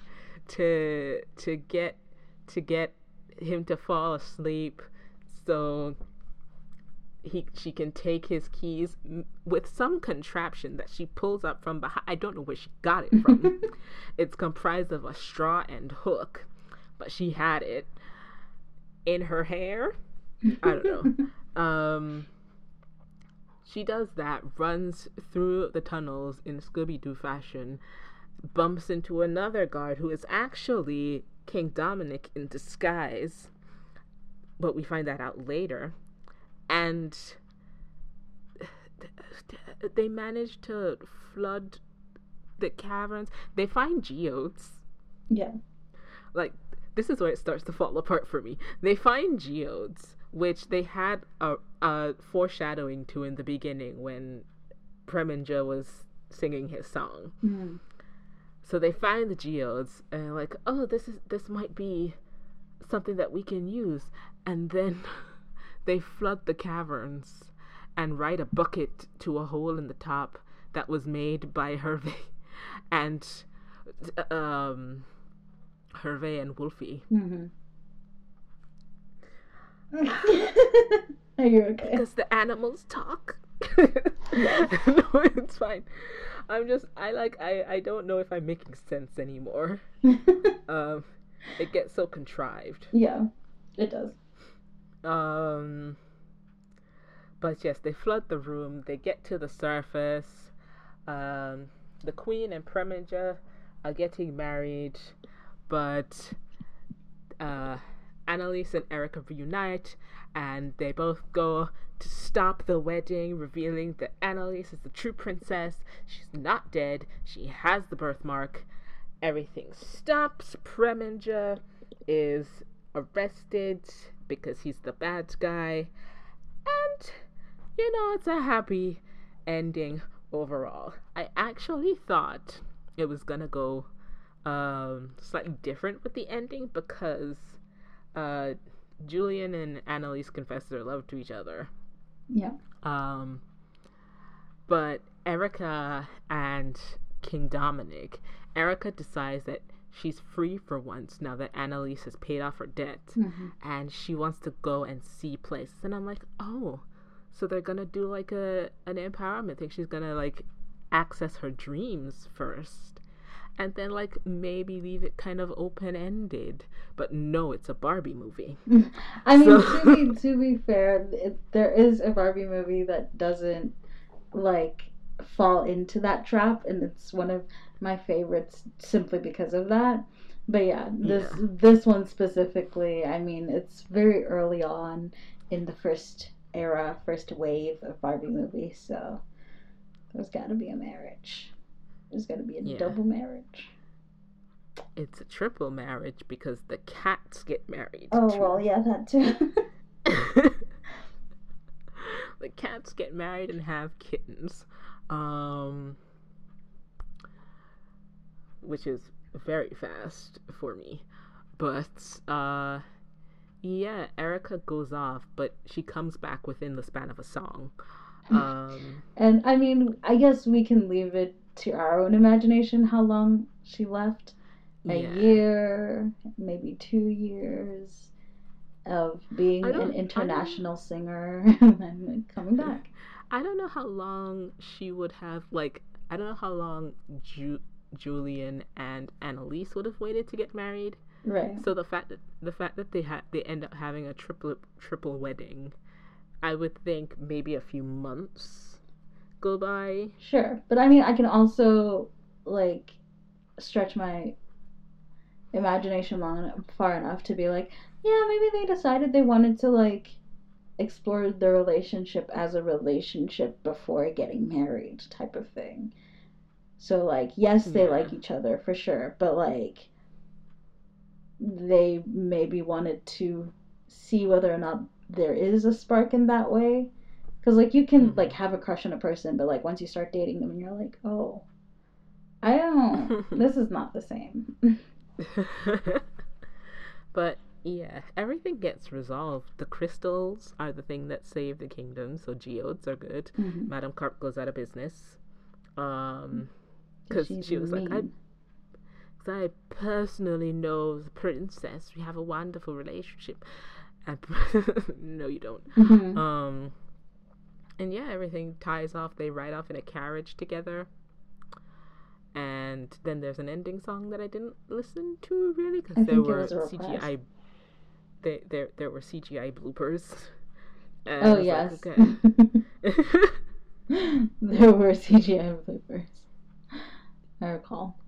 to to get to get him to fall asleep so he she can take his keys with some contraption that she pulls up from behind. I don't know where she got it from. It's comprised of a straw and hook but she had it in her hair I don't know um she does that runs through the tunnels in Scooby Doo fashion bumps into another guard who is actually King Dominic in disguise, but we find that out later. And they manage to flood the caverns. They find geodes. Yeah. Like this is where it starts to fall apart for me. They find geodes, which they had a, a foreshadowing to in the beginning when Preminger was singing his song. Mm. So they find the geodes and like, oh, this is this might be something that we can use, and then they flood the caverns and write a bucket to a hole in the top that was made by Hervé and um Hervé and Wolfie. Mm-hmm. Are you okay? Because the animals talk. no, it's fine. I'm just I like I I don't know if I'm making sense anymore. um, it gets so contrived. Yeah, it does. Um, but yes, they flood the room. They get to the surface. Um, the queen and Preminger are getting married, but uh, Anneliese and Erika reunite, and they both go to stop the wedding, revealing that Anneliese is the true princess. She's not dead. She has the birthmark. Everything stops. Preminger is arrested because he's the bad guy. And, you know, it's a happy ending overall. I actually thought it was to go um, slightly different with the ending because uh, Julian and Anneliese confess their love to each other. Yeah. Um, but Erika and King Dominic, Erika decides that she's free for once now that Anneliese has paid off her debt, Mm-hmm. and she wants to go and see places. And I'm like, oh, so they're gonna do like a an empowerment thing. She's gonna like access her dreams first. And then, like, maybe leave it kind of open ended. But no, it's a Barbie movie. I mean, So- to be to be fair, it, there is a Barbie movie that doesn't like fall into that trap, and it's one of my favorites simply because of that. But yeah, this Yeah. this one specifically, I mean, it's very early on in the first era, first wave of Barbie movies, so there's got to be a marriage. There's got to be a Yeah. double marriage. It's a triple marriage because the cats get married. Oh too. well, yeah, that too. the cats get married and have kittens. Um which is very fast for me. But uh yeah, Erika goes off, but she comes back within the span of a song. Um And I mean, I guess we can leave it to our own imagination how long she left. A yeah. year, maybe two years of being I don't- I an international singer and then coming back. I don't know how long she would have like I don't know how long Ju- Julian and Anneliese would have waited to get married. Right. So the fact that the fact that they had they end up having a triple triple wedding, I would think maybe a few months go by. Sure. But I mean, I can also, like, stretch my imagination long enough, far enough to be like, yeah, maybe they decided they wanted to, like, explore the relationship as a relationship before getting married, type of thing. So, like, yes, they Yeah. like each other for sure, but, like, they maybe wanted to see whether or not there is a spark in that way. Because, like, you can, like, have a crush on a person, but, like, once you start dating them and you're like, oh, I don't, this is not the same. but yeah, everything gets resolved. The crystals are the thing that save the kingdom, so geodes are good. Mhm. Madame Carp goes out of business. Um, because she was like, I I personally know the princess. We have a wonderful relationship. And no, you don't. Mhm. Um, and yeah, everything ties off. They ride off in a carriage together. And then there's an ending song that I didn't listen to really because there were was a request. CGI. There, there, there were CGI bloopers. And Oh, yes. like, okay. there were CGI bloopers. I recall.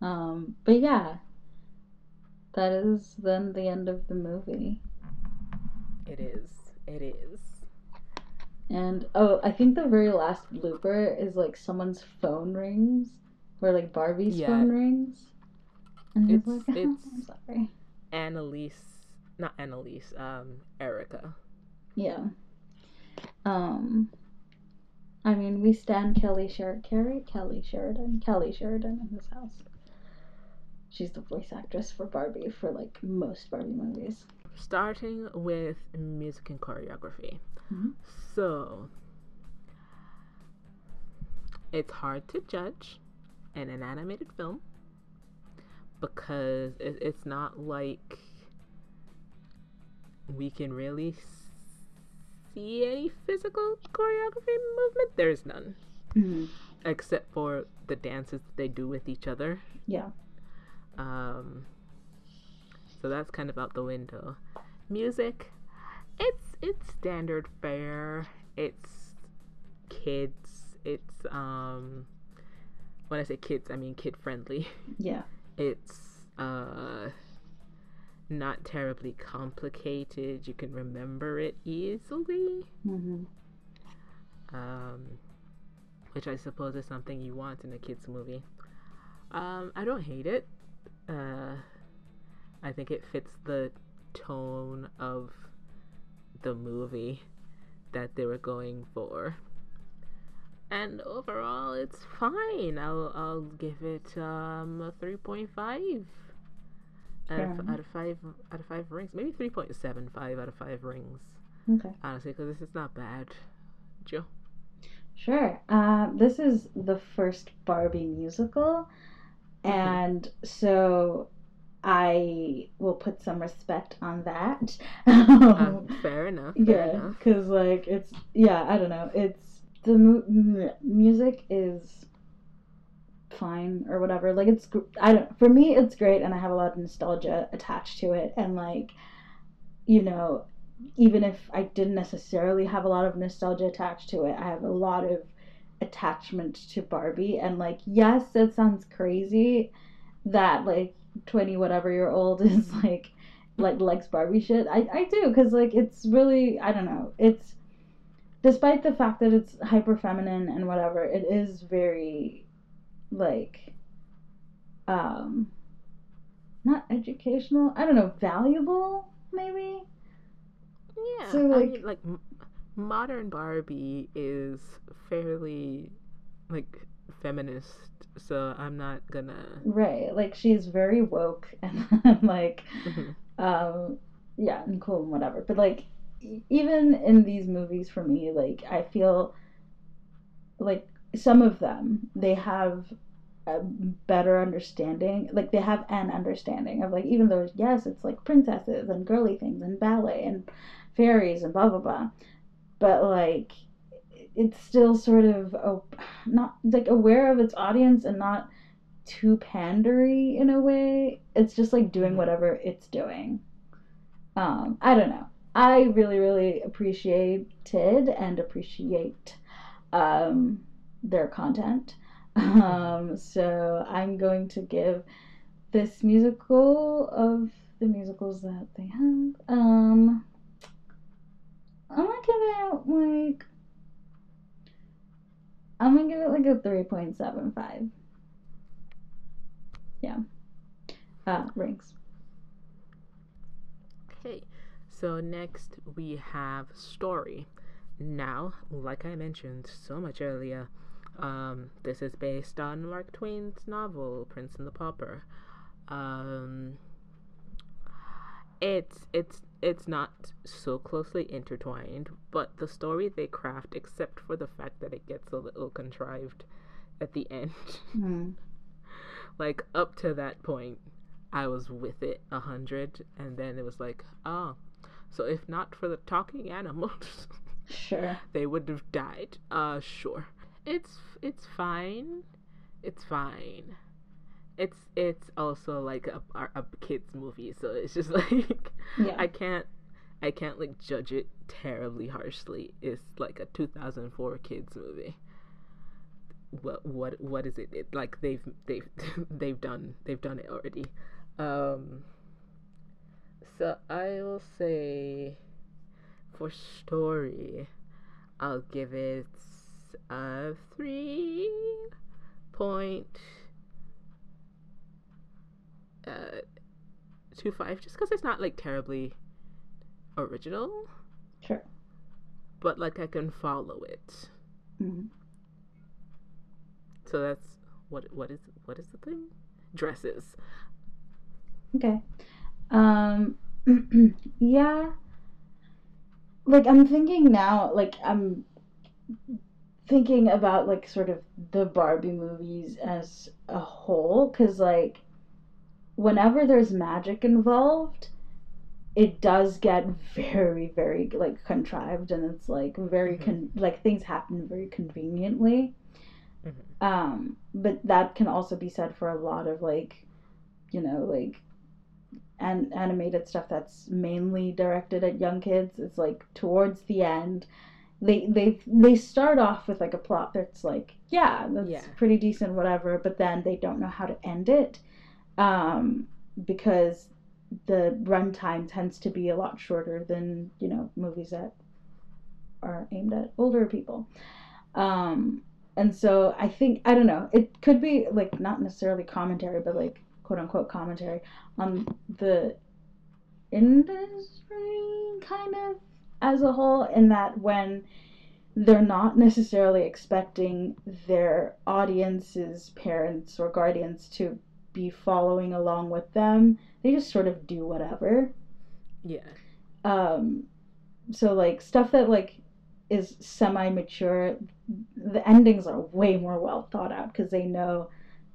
Um, but yeah, that is then the end of the movie. It is. It is. And oh, I think the very last blooper is like someone's phone rings, or like Barbie's Yeah. phone rings, and It's- like, it's- "I'm sorry." Anneliese, not Anneliese, um, Erika. Yeah. Um. I mean, we stand Kelly Sheridan, Carrie Kelly Sheridan, Kelly Sheridan in this house. She's the voice actress for Barbie for like most Barbie movies. Starting with music and choreography. Mhm. So, it's hard to judge in an animated film because it, it's not like we can really see any physical choreography movement. There's none, Mhm. except for the dances that they do with each other. Yeah. Um, so that's kind of out the window. Music, it's it's standard fare. It's kids. It's um, when I say kids, I mean kid friendly. Yeah. It's uh, not terribly complicated. You can remember it easily. hmm Um, which I suppose is something you want in a kids movie. Um, I don't hate it. Uh, I think it fits the tone of the movie that they were going for. And overall, it's fine. I'll I'll give it um a three point five out Fair of, out of five out of five rings. Maybe three point seven five out of five rings. Okay. Honestly, because this is not bad. Joe. Sure. Um, this is the first Barbie musical, and so I will put some respect on that. Uh, fair enough. Fair yeah, because like it's yeah, I don't know. It's the mu- m- music is fine or whatever. Like it's I don't for me it's great, and I have a lot of nostalgia attached to it, and like you know even if I didn't necessarily have a lot of nostalgia attached to it, I have a lot of attachment to Barbie. And like, yes, it sounds crazy that like twenty whatever year old is like like likes Barbie shit. I I do because like it's really I don't know. It's despite the fact that it's hyper feminine and whatever, it is very like um not educational. I don't know, valuable maybe. Yeah. So, I like- mean, like modern Barbie is fairly like feminist, so I'm not gonna. Right. Like she's very woke and like Mhm. um yeah, and cool and whatever. But like even in these movies for me, like I feel like some of them they have a better understanding like they have an understanding of like even though yes it's like princesses and girly things and ballet and fairies and blah blah blah but like it's still sort of oh, not like aware of its audience and not too pandery in a way. It's just like doing Mhm. whatever it's doing. Um i don't know. I really really appreciated and appreciate um their content. Um so i'm going to give this musical of the musicals that they have um i'm gonna give it like i'm gonna give it like a 3.75 yeah uh rings Okay, so next we have story. Now, like I mentioned so much earlier, um, this is based on Mark Twain's novel Prince and the Pauper. Um, it's it's it's not so closely intertwined, but the story they craft, except for the fact that it gets a little contrived at the end, Hmm. like up to that point, I was with it a hundred, and then it was like, oh, so if not for the talking animals, sure they would have died. Uh, sure. It's it's fine. It's fine. It's it's also like a a, kids movie, so it's just like yeah I can't I can't like judge it terribly harshly. It's like a 2004 kids movie. What what what is it? it like they've they've they've done they've done it already. Um So I will say for story, I'll give it a three point uh, two five, just because it's not like terribly original. Sure. But like I can follow it. Mhm. So that's what what is what is the thing? Dresses. Okay. Um yeah. Like I'm thinking now, like I'm thinking about like sort of the Barbie movies as a whole cuz like whenever there's magic involved, it does get very very like contrived and it's like very con- like things happen very conveniently. Mhm. Um but that can also be said for a lot of like you know like an animated stuff that's mainly directed at young kids it's like towards the end they they they start off with like a plot that's like yeah that's Yeah. pretty decent whatever but then they don't know how to end it um because the runtime tends to be a lot shorter than you know movies that are aimed at older people. Um and so i think i don't know it could be like not necessarily commentary but like quote unquote commentary on the industry kind of as a whole in that when they're not necessarily expecting their audience's parents or guardians to be following along with them they just sort of do whatever Yeah. um so like stuff that like is semi mature the endings are way more well thought out because they know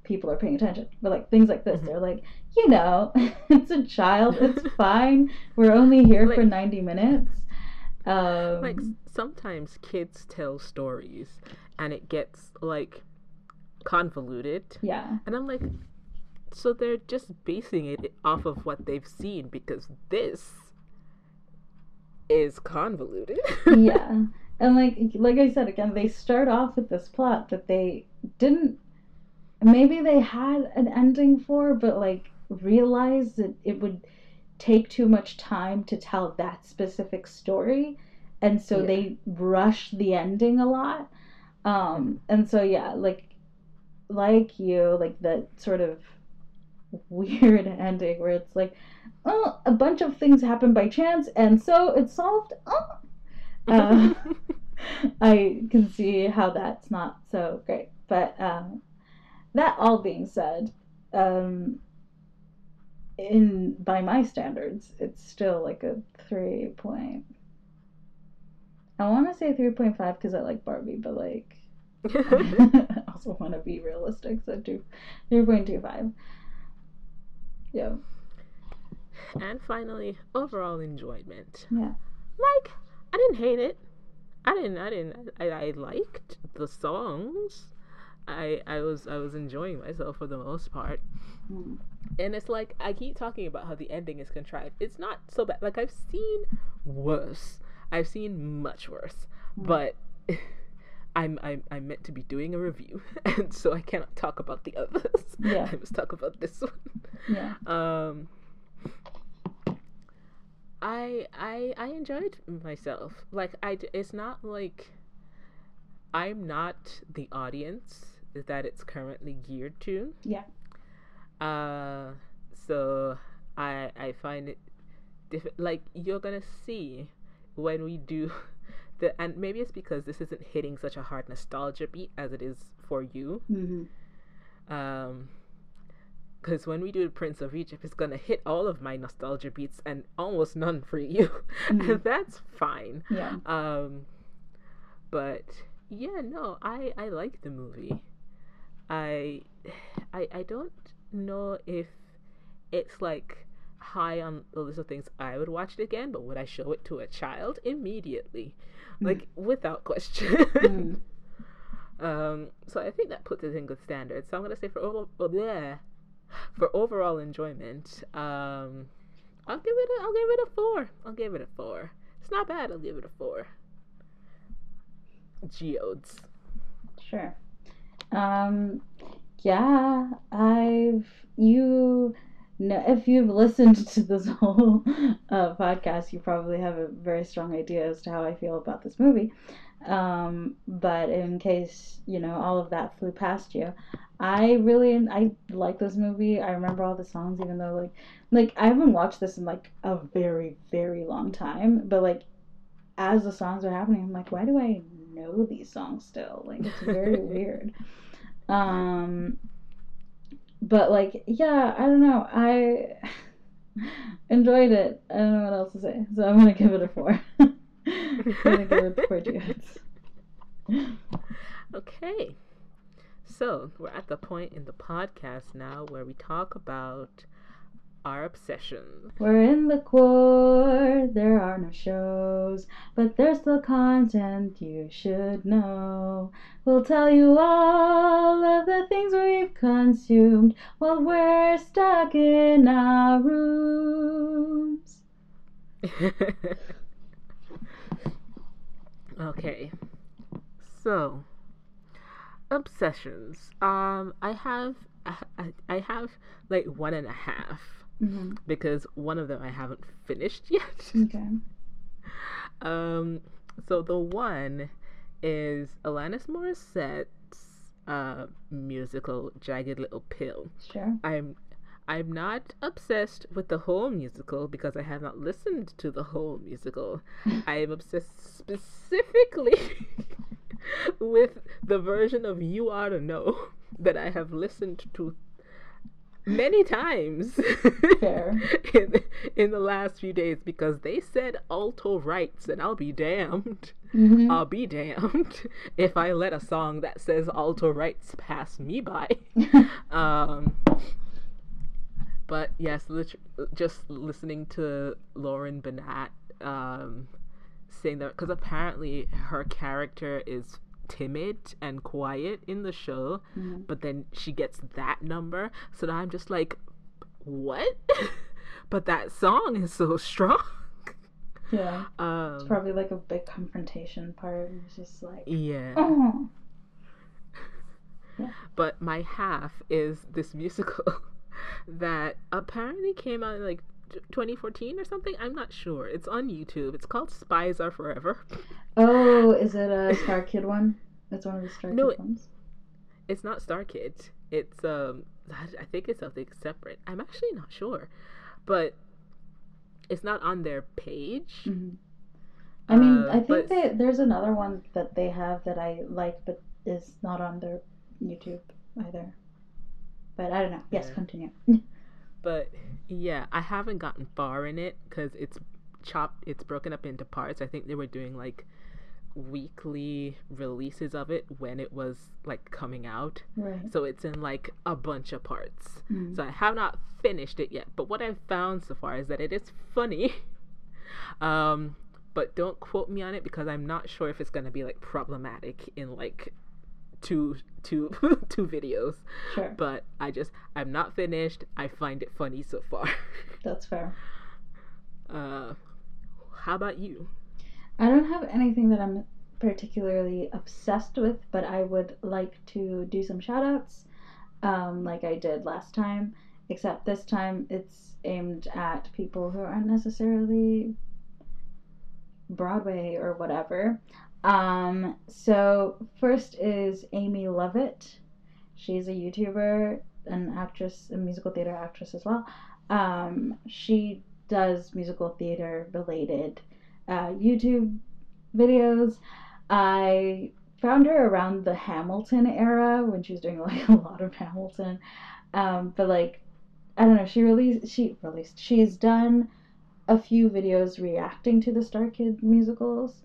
people are paying attention but like things like this Mhm. they're like you know it's a child it's fine we're only here for 90 minutes um Like sometimes kids tell stories and it gets like convoluted. yeah And I'm like, so they're just basing it off of what they've seen because this is convoluted. yeah and like like i said again they start off with this plot that they didn't maybe they had an ending for but like realized that it would take too much time to tell that specific story and so Yeah. they rush the ending a lot um and so yeah like like you like that sort of weird ending where it's like oh a bunch of things happen by chance and so it's solved oh uh, I can see how that's not so great. But um, that all being said, um, in by my standards, it's still like a three point. I want to say three point five because I like Barbie, but like I also want to be realistic, so two, three point two five. Yeah, and finally, overall enjoyment. yeah, Like, I didn't hate it. I didn't. I didn't. I, I liked the songs. I I was I was enjoying myself for the most part. Mm. And it's like I keep talking about how the ending is contrived. It's not so bad. Like I've seen worse. I've seen much worse. Mm. But I'm I'm I'm meant to be doing a review, and so I cannot talk about the others. Yeah. I must talk about this one. yeah, Um, I I I enjoyed myself. Like I, it's not like I'm not the audience that it's currently geared to. Yeah. Uh, so I I find it diff- like you're gonna see when we do the and maybe it's because this isn't hitting such a hard nostalgia beat as it is for you. Hmm um because when we do the prince of egypt it's gonna hit all of my nostalgia beats and almost none for you. Mhm. and that's fine. Yeah, um but yeah no i i like the movie. I i i don't know if it's like high on the list of things i would watch it again but would i show it to a child immediately like without question Mm. um, so I think that puts it in good standards. So I'm gonna say for over, oh, bleh. for overall enjoyment, um, I'll give it a, I'll give it a four. I'll give it a four. It's not bad. I'll give it a four. Geodes. Sure. Um, yeah, I've you no, if you've listened to this whole uh, podcast, you probably have a very strong idea as to how I feel about this movie. Um, but in case you know all of that flew past you, I really I like this movie. I remember all the songs, even though like like I haven't watched this in like a very very long time. But like as the songs are happening, I'm like, why do I know these songs still? Like it's very weird. Um, but like yeah, I don't know. I enjoyed it. I don't know what else to say, so I'm gonna give it a four. I'm gonna give it four dudes. Okay. So, we're at the point in the podcast now where we talk about our obsessions. We're in the core, there are no shows, but there's still content you should know. We'll tell you all of the things we've consumed while we're stuck in our rooms. okay. So, obsessions. Um, I have I, I have like one and a half Mm-hmm. because one of them I haven't finished yet. Okay. um, so the one is Alanis Morissette's uh, musical "Jagged Little Pill." Sure. I'm I'm not obsessed with the whole musical because I have not listened to the whole musical. I am obsessed specifically with the version of You Ought to Know that I have listened to many times in, in the last few days because they said alto rights and I'll be damned. Mhm. I'll be damned if I let a song that says alto rights pass me by. um, but yes, lit- just listening to Lauren Patten um, saying that because apparently her character is timid and quiet in the show, Mhm. but then she gets that number. So now I'm just like, what? but that song is so strong. Yeah. Um, It's probably like a big confrontation part. It's just like, yeah. oh. but my half is this musical that apparently came out in like 2014 or something. I'm not sure. It's on YouTube. It's called Spies Are Forever. Oh, is it a Star Kid one? It's one of the Star No, Kid ones. It's not Star Kids. It's um I think it's something separate. I'm actually not sure. But it's not on their page. hmm I mean, Uh, I think they, there's another one that they have that I like, but is not on their YouTube either. But I don't know. Yes, Yeah. continue. But yeah, I haven't gotten far in it because it's chopped. It's broken up into parts. I think they were doing like weekly releases of it when it was like coming out. Right. So it's in like a bunch of parts. Mm. So I have not finished it yet. But what I've found so far is that it is funny. um, but don't quote me on it because I'm not sure if it's gonna be like problematic in like two two two videos. Sure. But I just I'm not finished. I find it funny so far. That's fair. uh, how about you? I don't have anything that I'm particularly obsessed with, but I would like to do some shout outs um, like I did last time, except this time it's aimed at people who aren't necessarily Broadway or whatever. Um, so, first is Amy Lovett. She's a YouTuber, an actress, a musical theater actress as well. Um, she does musical theater related uh, YouTube videos. I found her around the Hamilton era when she was doing like a lot of Hamilton. Um, but like, I don't know. She released. She released. She's done a few videos reacting to the Star Kid musicals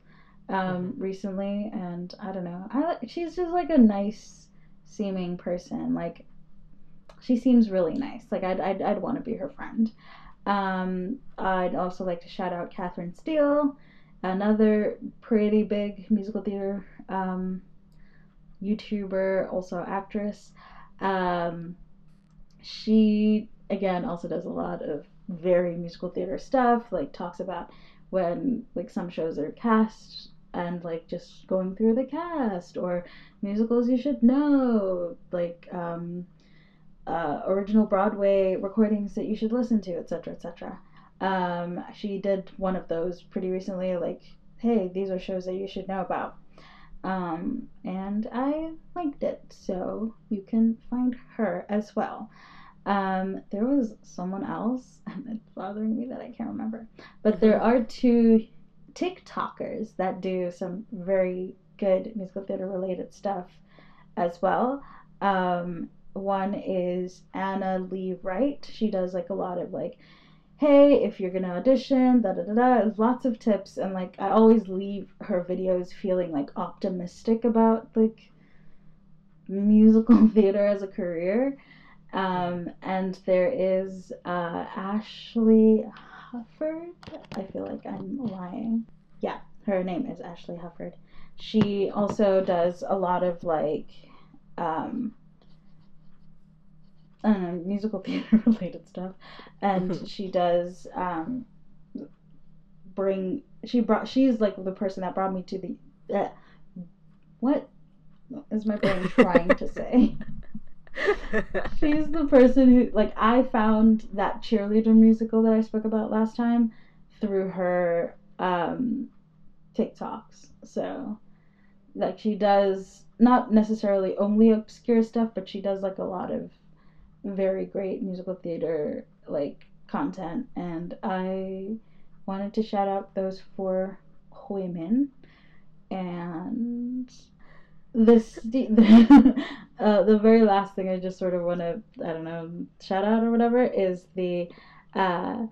um, recently, and I don't know. I she's just like a nice seeming person. Like, she seems really nice. Like I'd I'd, I'd want to be her friend. Um, I'd also like to shout out Catherine Steele, another pretty big musical theater um, YouTuber, also actress. Um, she again also does a lot of very musical theater stuff. Like talks about when like some shows are cast and like just going through the cast or musicals you should know like um uh, original Broadway recordings that you should listen to, etc., etc. Um, she did one of those pretty recently, like, hey, these are shows that you should know about. Um, and I liked it, so you can find her as well. Um, there was someone else, and it's bothering me that I can't remember, but there are two TikTokers that do some very good musical theater related stuff as well. Um, one is Anna Lee Wright. She does like a lot of like, hey, if you're gonna audition, da da da da. Lots of tips, and like I always leave her videos feeling like optimistic about like musical theater as a career. Um, and there is uh, Ashley Hufford. I feel like I'm lying. Yeah, her name is Ashley Hufford. She also does a lot of like um, uh, musical theater related stuff, and she does um, bring. She brought. She's like the person that brought me to the. Uh, what is my brain trying to say? She's the person who, like, I found that cheerleader musical that I spoke about last time through her um, TikToks. So, like, she does not necessarily only obscure stuff, but she does like a lot of very great musical theater like content. And I wanted to shout out those four women and this the, uh, the very last thing I just sort of want to I don't know shout out or whatever is the uh,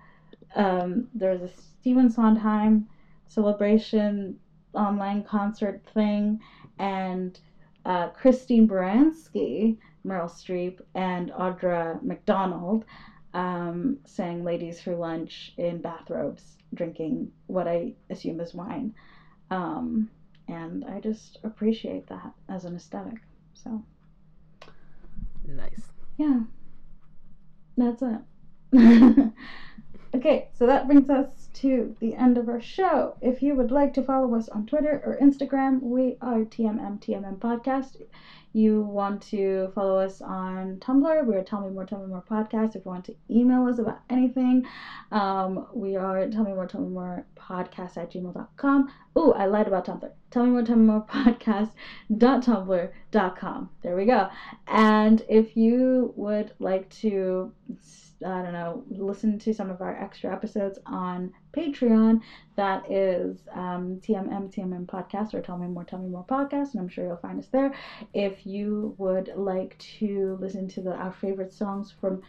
um, there's a Stephen Sondheim celebration online concert thing and uh, Christine Baranski, Meryl Streep, and Audra McDonald um, sang Ladies for Lunch in bathrobes, drinking what I assume is wine. Um, and I just appreciate that as an aesthetic. So, nice. Yeah, that's it. okay, so that brings us to the end of our show. If you would like to follow us on Twitter or Instagram, we are TMM TMM Podcast. You want to follow us on Tumblr, we are Tell Me More, Tell Me More Podcast. If you want to email us about anything, um, we are Tell Me More, Tell Me More Podcast at gmail.com. Oh, I lied about Tumblr. Tell Me More, Tell Me More Podcast.tumblr.com. There we go. And if you would like to I don't know, listen to some of our extra episodes on Patreon. That is um, TMM TMM Podcast or Tell Me More Tell Me More Podcast, and I'm sure you'll find us there. If you would like to listen to the, our favorite songs from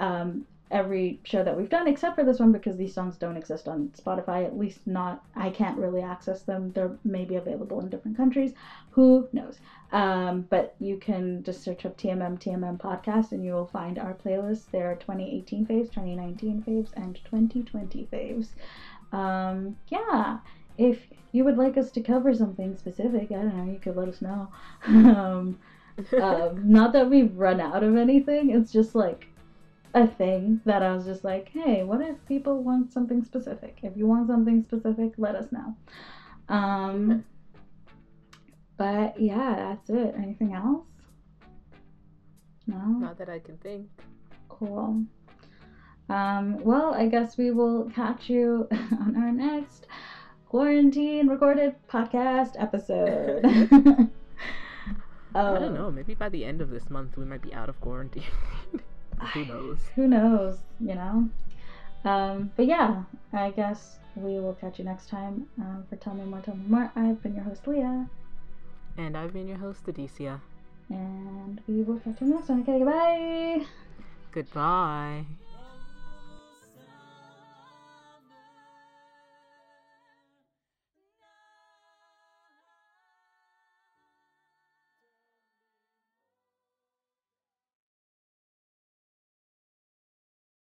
um, every show that we've done, except for this one because these songs don't exist on Spotify. At least not, I can't really access them. They're maybe available in different countries. Who knows? Um, but you can just search up TMM TMM podcast and you will find our playlist. There are 2018 faves, 2019 faves, and 2020 faves. Um, yeah, if you would like us to cover something specific, I don't know, you could let us know. um, um, not that we've run out of anything, it's just like a thing that I was just like, hey, what if people want something specific? If you want something specific, let us know. Um, but yeah, that's it. Anything else? No? Not that I can think. Cool. Um, well, I guess we will catch you on our next quarantine recorded podcast episode. um, I don't know. Maybe by the end of this month, we might be out of quarantine. Who knows? Who knows? You know. Um, but yeah, I guess we will catch you next time uh, for Tell Me More, Tell Me More. I've been your host, Leah. And I've been your host, Adicia. And we will catch you next time. Okay, goodbye. Goodbye.